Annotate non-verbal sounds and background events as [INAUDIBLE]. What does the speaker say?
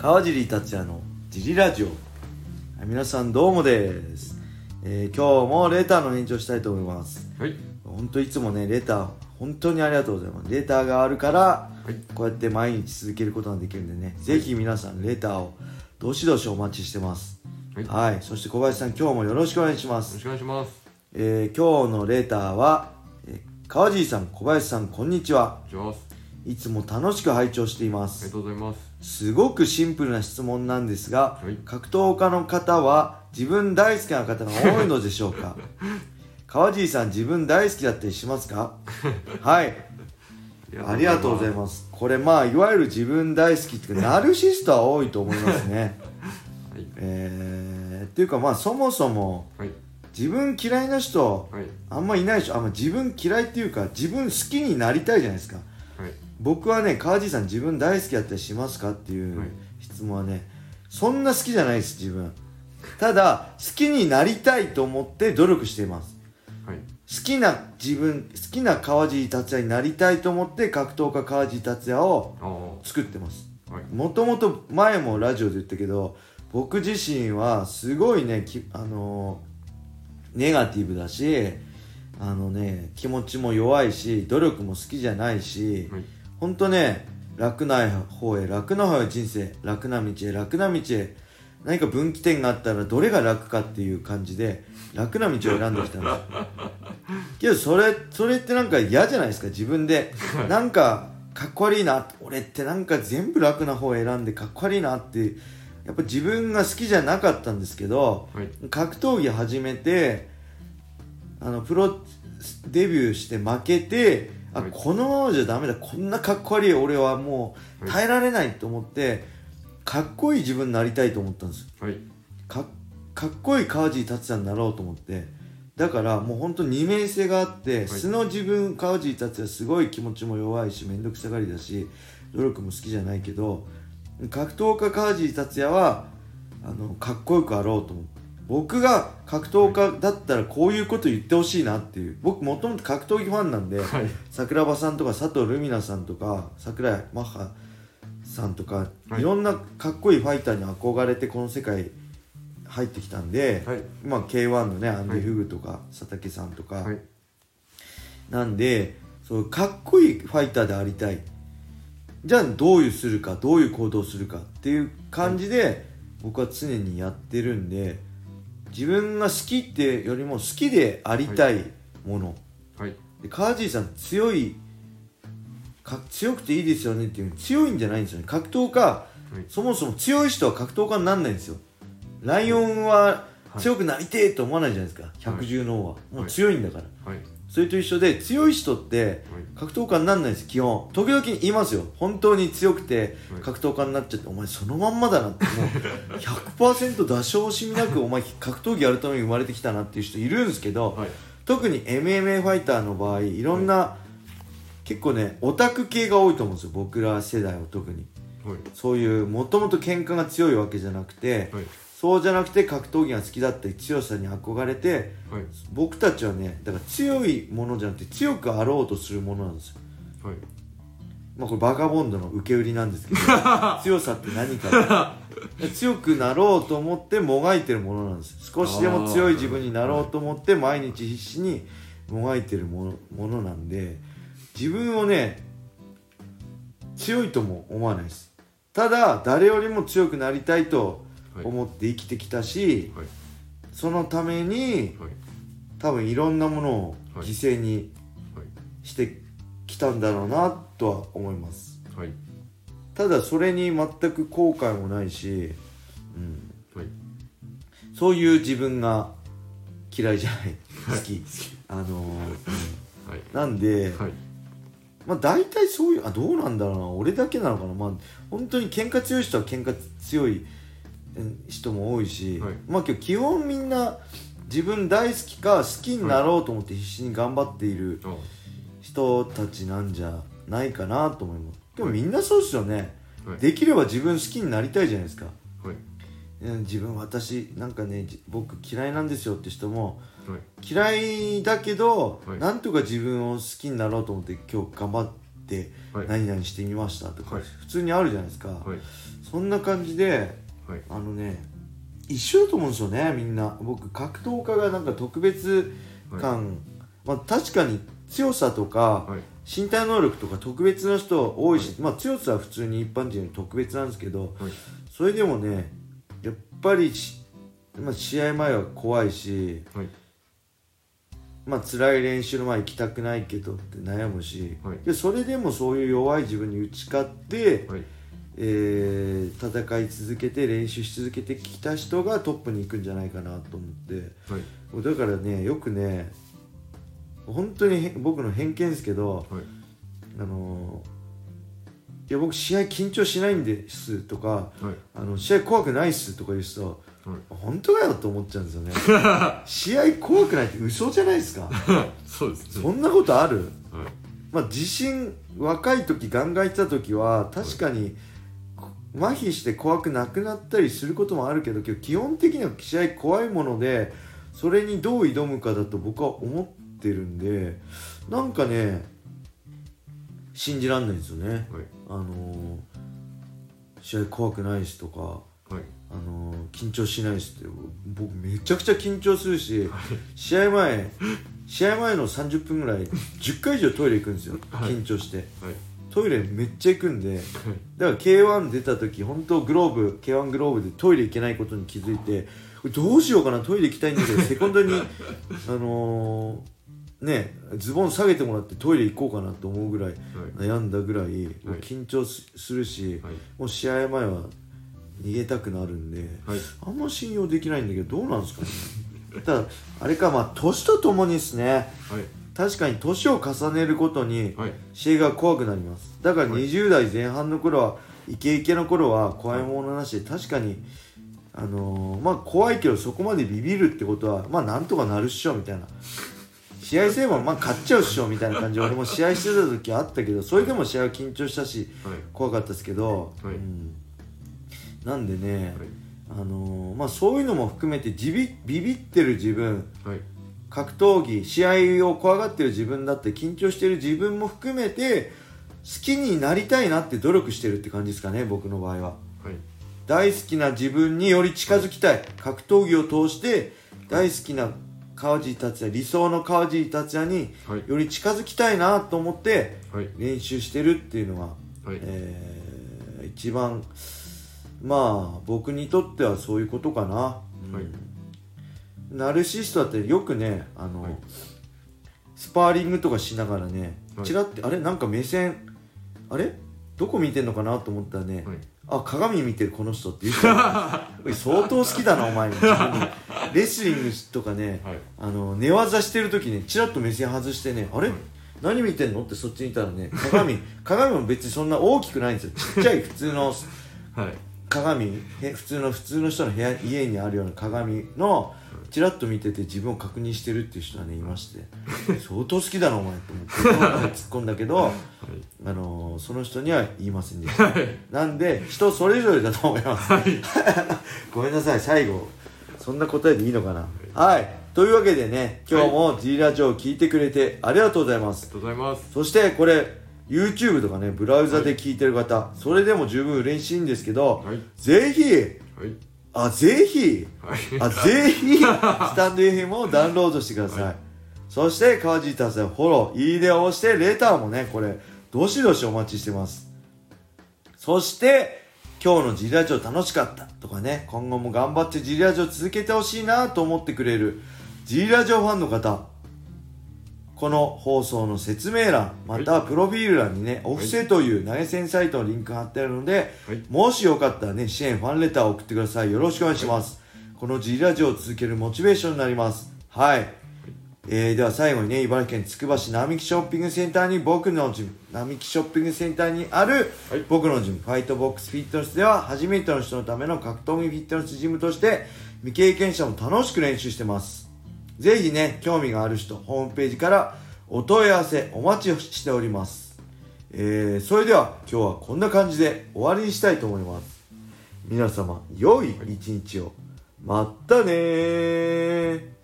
川尻達也のジリラジオ。はい皆さんどうもです、えー今日もレターの延長したいと思います。はい。本当いつもねレター本当にありがとうございます。レターがあるからはい。こうやって毎日続けることができるんでねぜひ皆さんレターをどしどしお待ちしてます。はい。はい、そして小林さん今日もよろしくお願いします。よろしくお願いします。えー今日のレターは、えー川尻さん小林さんこんにちは。いつも楽しく拝聴していまありすがとうございますすごくシンプルな質問なんですが、はい。格闘家の方は自分大好きな方が多いのでしょうか？[LAUGHS] 川尻さん自分大好きだったりしますか？[LAUGHS] はい。あ。りがとうございます。これまあいわゆる自分大好きっていうかナルシストは多いと思いますね。す [LAUGHS] はい。えー、っていうかまあそもそもはい。自分嫌いな人はい。あんまいないでしょ。あんま自分嫌いっていうか自分好きになりたいじゃないですか。はい僕はね川地さん自分大好きだったりしますかっていうはい。質問はねそんな好きじゃないです自分。ただ好きになりたいと思って努力しています。はい。好きな自分好きな川地達也になりたいと思って格闘家川地達也を作ってます。はい。もともと前もラジオで言ったけど僕自身はすごいねきあのーネガティブだしあのね気持ちも弱いし努力も好きじゃないし、はい。ほんとね楽な方へ楽な方へ人生楽な道へ楽な道へ何か分岐点があったらどれが楽かっていう感じで楽な道を選んできたんです [LAUGHS] けどそれそれってなんか嫌じゃないですか自分で。なんかかっこ悪いな俺ってなんか全部楽な方を選んでかっこ悪いなってやっぱ自分が好きじゃなかったんですけどはい。格闘技始めてあのプロデビューして負けてあ、はい。このままじゃダメだ。こんなかっこ悪い俺はもうはい。耐えられないと思ってかっこいい自分になりたいと思ったんです。はい。かかっこいい川尻達也になろうと思って。だからもう本当二面性があって、素の自分川尻達也すごい気持ちも弱いし面倒くさがりだし努力も好きじゃないけど格闘家川尻達也はあのかっこよくあろうと思って僕が格闘家だったらこういうこと言ってほしいなっていう。僕もともと格闘技ファンなんで、はい。桜庭さんとか佐藤ルミナさんとか桜井マッハさんとか、はい。い、ろんなかっこいいファイターに憧れてこの世界入ってきたんで、はい。まあ K1 のねアンディ・フグとか、佐竹さんとか、はい。なんでそうかっこいいファイターでありたい。じゃあどういうするかどういう行動をするかっていう感じで、僕は常にやってるんで自分が好きってよりも好きでありたいもの、はい。で川尻さん強いか強くていいですよねっていう強いんじゃないんですよね。格闘家、はい。そもそも強い人は格闘家にならないんですよ。ライオンは強くなりてえと思わないじゃないですか、百獣の王は、もう強いんだから、はいそれと一緒で強い人って格闘家にならないんです基本。時々言いますよ。本当に強くてはい。格闘家になっちゃってお前そのまんまだなって。もう [LAUGHS] 100%出し惜しみなくお前格闘技やるために生まれてきたなっていう人いるんですけど、はい。特に MMA ファイターの場合いろんな、結構ねオタク系が多いと思うんですよ。僕ら世代は特に。はい。そういうもともと喧嘩が強いわけじゃなくて、はいそうじゃなくて格闘技が好きだったり強さに憧れてはい。僕たちはねだから強いものじゃなくて強くあろうとするものなんですよ。はい。まあこれバカボンドの受け売りなんですけど [LAUGHS] 強さって何か強くなろうと思ってもがいてるものなんです。少しでも強い自分になろうと思って毎日必死にもがいてるものものなんで自分をね強いとも思わないです。ただ誰よりも強くなりたいとはい思って生きてきたし、はい。そのためにはい。多分いろんなものをはい。犠牲にはい。してきたんだろうなとは思います。はい。ただそれに全く後悔もないし、うん、はい。そういう自分が嫌いじゃない。好き。あのーなんで、はい。まあ大体そういうあどうなんだろうな。俺だけなのかな。まあ本当に喧嘩強い人は喧嘩強いうん人も多いし、はい。まあ今日基本みんな自分大好きか好きになろうと思って必死に頑張っているあ人たちなんじゃないかなと思います。でもみんなそうですよね、はい。できれば自分好きになりたいじゃないですか。はい。うん自分私なんかねじ僕嫌いなんですよって人もはい。嫌いだけど、はい。なんとか自分を好きになろうと思って今日頑張って何々してみましたとか、はい。普通にあるじゃないですか、はい。そんな感じではい。あのね一緒だと思うんですよねみんな。僕格闘家がなんか特別感、まあ確かに強さとか、はい。身体能力とか特別な人多いし、まあ強さは普通に一般人より特別なんですけどはい。それでもねやっぱりし、まあ、試合前は怖いしはい。まあ辛い練習の前行きたくないけどって悩むし、はい。でそれでもそういう弱い自分に打ち勝って、はいえー戦い続けて練習し続けてきた人がトップに行くんじゃないかなと思って。はい。だからねよくね本当にへ僕の偏見ですけどはい。あのいや僕試合緊張しないんですとかはい。あの試合怖くないっすとか言う人はい。本当かよと思っちゃうんですよね。[LAUGHS] 試合怖くないって嘘じゃないですか？[LAUGHS] そうですね。そんなことある？はい。まあ自信若い時ガンガンいった時は確かに麻痺して怖くなくなったりすることもあるけど基本的には試合怖いものでそれにどう挑むかだと僕は思ってるんでなんかね信じらんないんですよね。はい。あのー試合怖くないしとかはい。あのー緊張しないしって僕めちゃくちゃ緊張するし試合前試合前の30分ぐらい10回以上トイレ行くんですよ。はい。緊張して。はいトイレめっちゃ行くんでだから K1 出た時本当グローブ K1 グローブでトイレ行けないことに気づいてどうしようかなトイレ行きたいんだけど [LAUGHS] セコンドにあのーねズボン下げてもらってトイレ行こうかなと思うぐらい悩んだぐらいもう緊張すするしはい。もう試合前は逃げたくなるんではい。あんま信用できないんだけどどうなんですかね。ただあれかまあ年とともにですね。はい確かに年を重ねるごとにはい。試合が怖くなります。だからはい。20代前半の頃はイケイケの頃は怖いものなしで確かにあのーまあ怖いけどそこまでビビるってことはまあなんとかなるっしょみたいな。試合すればまあ勝っちゃうっしょみたいな感じで俺も試合してた時あったけどそれでも試合は緊張したしはい。怖かったですけど、はい。うん、なんでね、はい。あのーまあそういうのも含めてビビビビってる自分はい格闘技試合を怖がってる自分だって緊張してる自分も含めて好きになりたいなって努力してるって感じですかね僕の場合は。はい。大好きな自分により近づきたい。格闘技を通して大好きな川尻達也理想の川尻達也にはい。より近づきたいなと思ってはい。練習してるっていうのが、はい。えー一番まあ僕にとってはそういうことかな、うん。はいナルシストだってよくねあの、はい。スパーリングとかしながらねはい。チラって、あれ？なんか目線あれ？どこ見てんのかなと思ったらね、はい。あ鏡見てるこの人って言う [LAUGHS] 相当好きだなお前。[LAUGHS] レスリングとかね、はい。あの寝技してる時ねチラッと目線外してねあれ、はい。何見てんの？ってそっちにいたらね鏡。鏡も別にそんな大きくないんですよ。ちっちゃい普通のはい鏡へ普通の普通の人の部屋家にあるような鏡のチラッと見てて自分を確認してるっていう人がねいまして。相当好きだなお前と思って突っ込んだけど、はい。あのーその人には言いませんでした。なんで人それぞれだと思います、[LAUGHS] ごめんなさい最後。そんな答えでいいのかな。はい。というわけでね今日も G ラジオを聞いてくれてありがとうございます。ありがとうございます。そしてこれ YouTube とかねブラウザで聞いてる方、それでも十分嬉しいんですけど、はい。ぜひはい。あぜひはい。あぜひスタンド FM をダウンロードしてください、はい。そして川尻達也フォローいいねを押してレターもねこれどしどしお待ちしてます。そして今日のジリラジオ楽しかったとかね今後も頑張ってジリラジオ続けてほしいなと思ってくれるジリラジオファンの方この放送の説明欄またはプロフィール欄にね、オフセという投げ銭サイトのリンク貼ってあるので、はい。もしよかったらね支援ファンレターを送ってください。よろしくお願いします、このジリラジオを続けるモチベーションになります。はい、えー、では最後にね茨城県つくば市並木ショッピングセンターに僕のジム並木ショッピングセンターにある、はい。僕のジムファイトボックスフィットネスでは初めての人のための格闘技フィットネスジムとして未経験者も楽しく練習してますぜひね興味がある人ホームページからお問い合わせお待ちしております。えー、それでは今日はこんな感じで終わりにしたいと思います。皆様良い一日を。まったねー。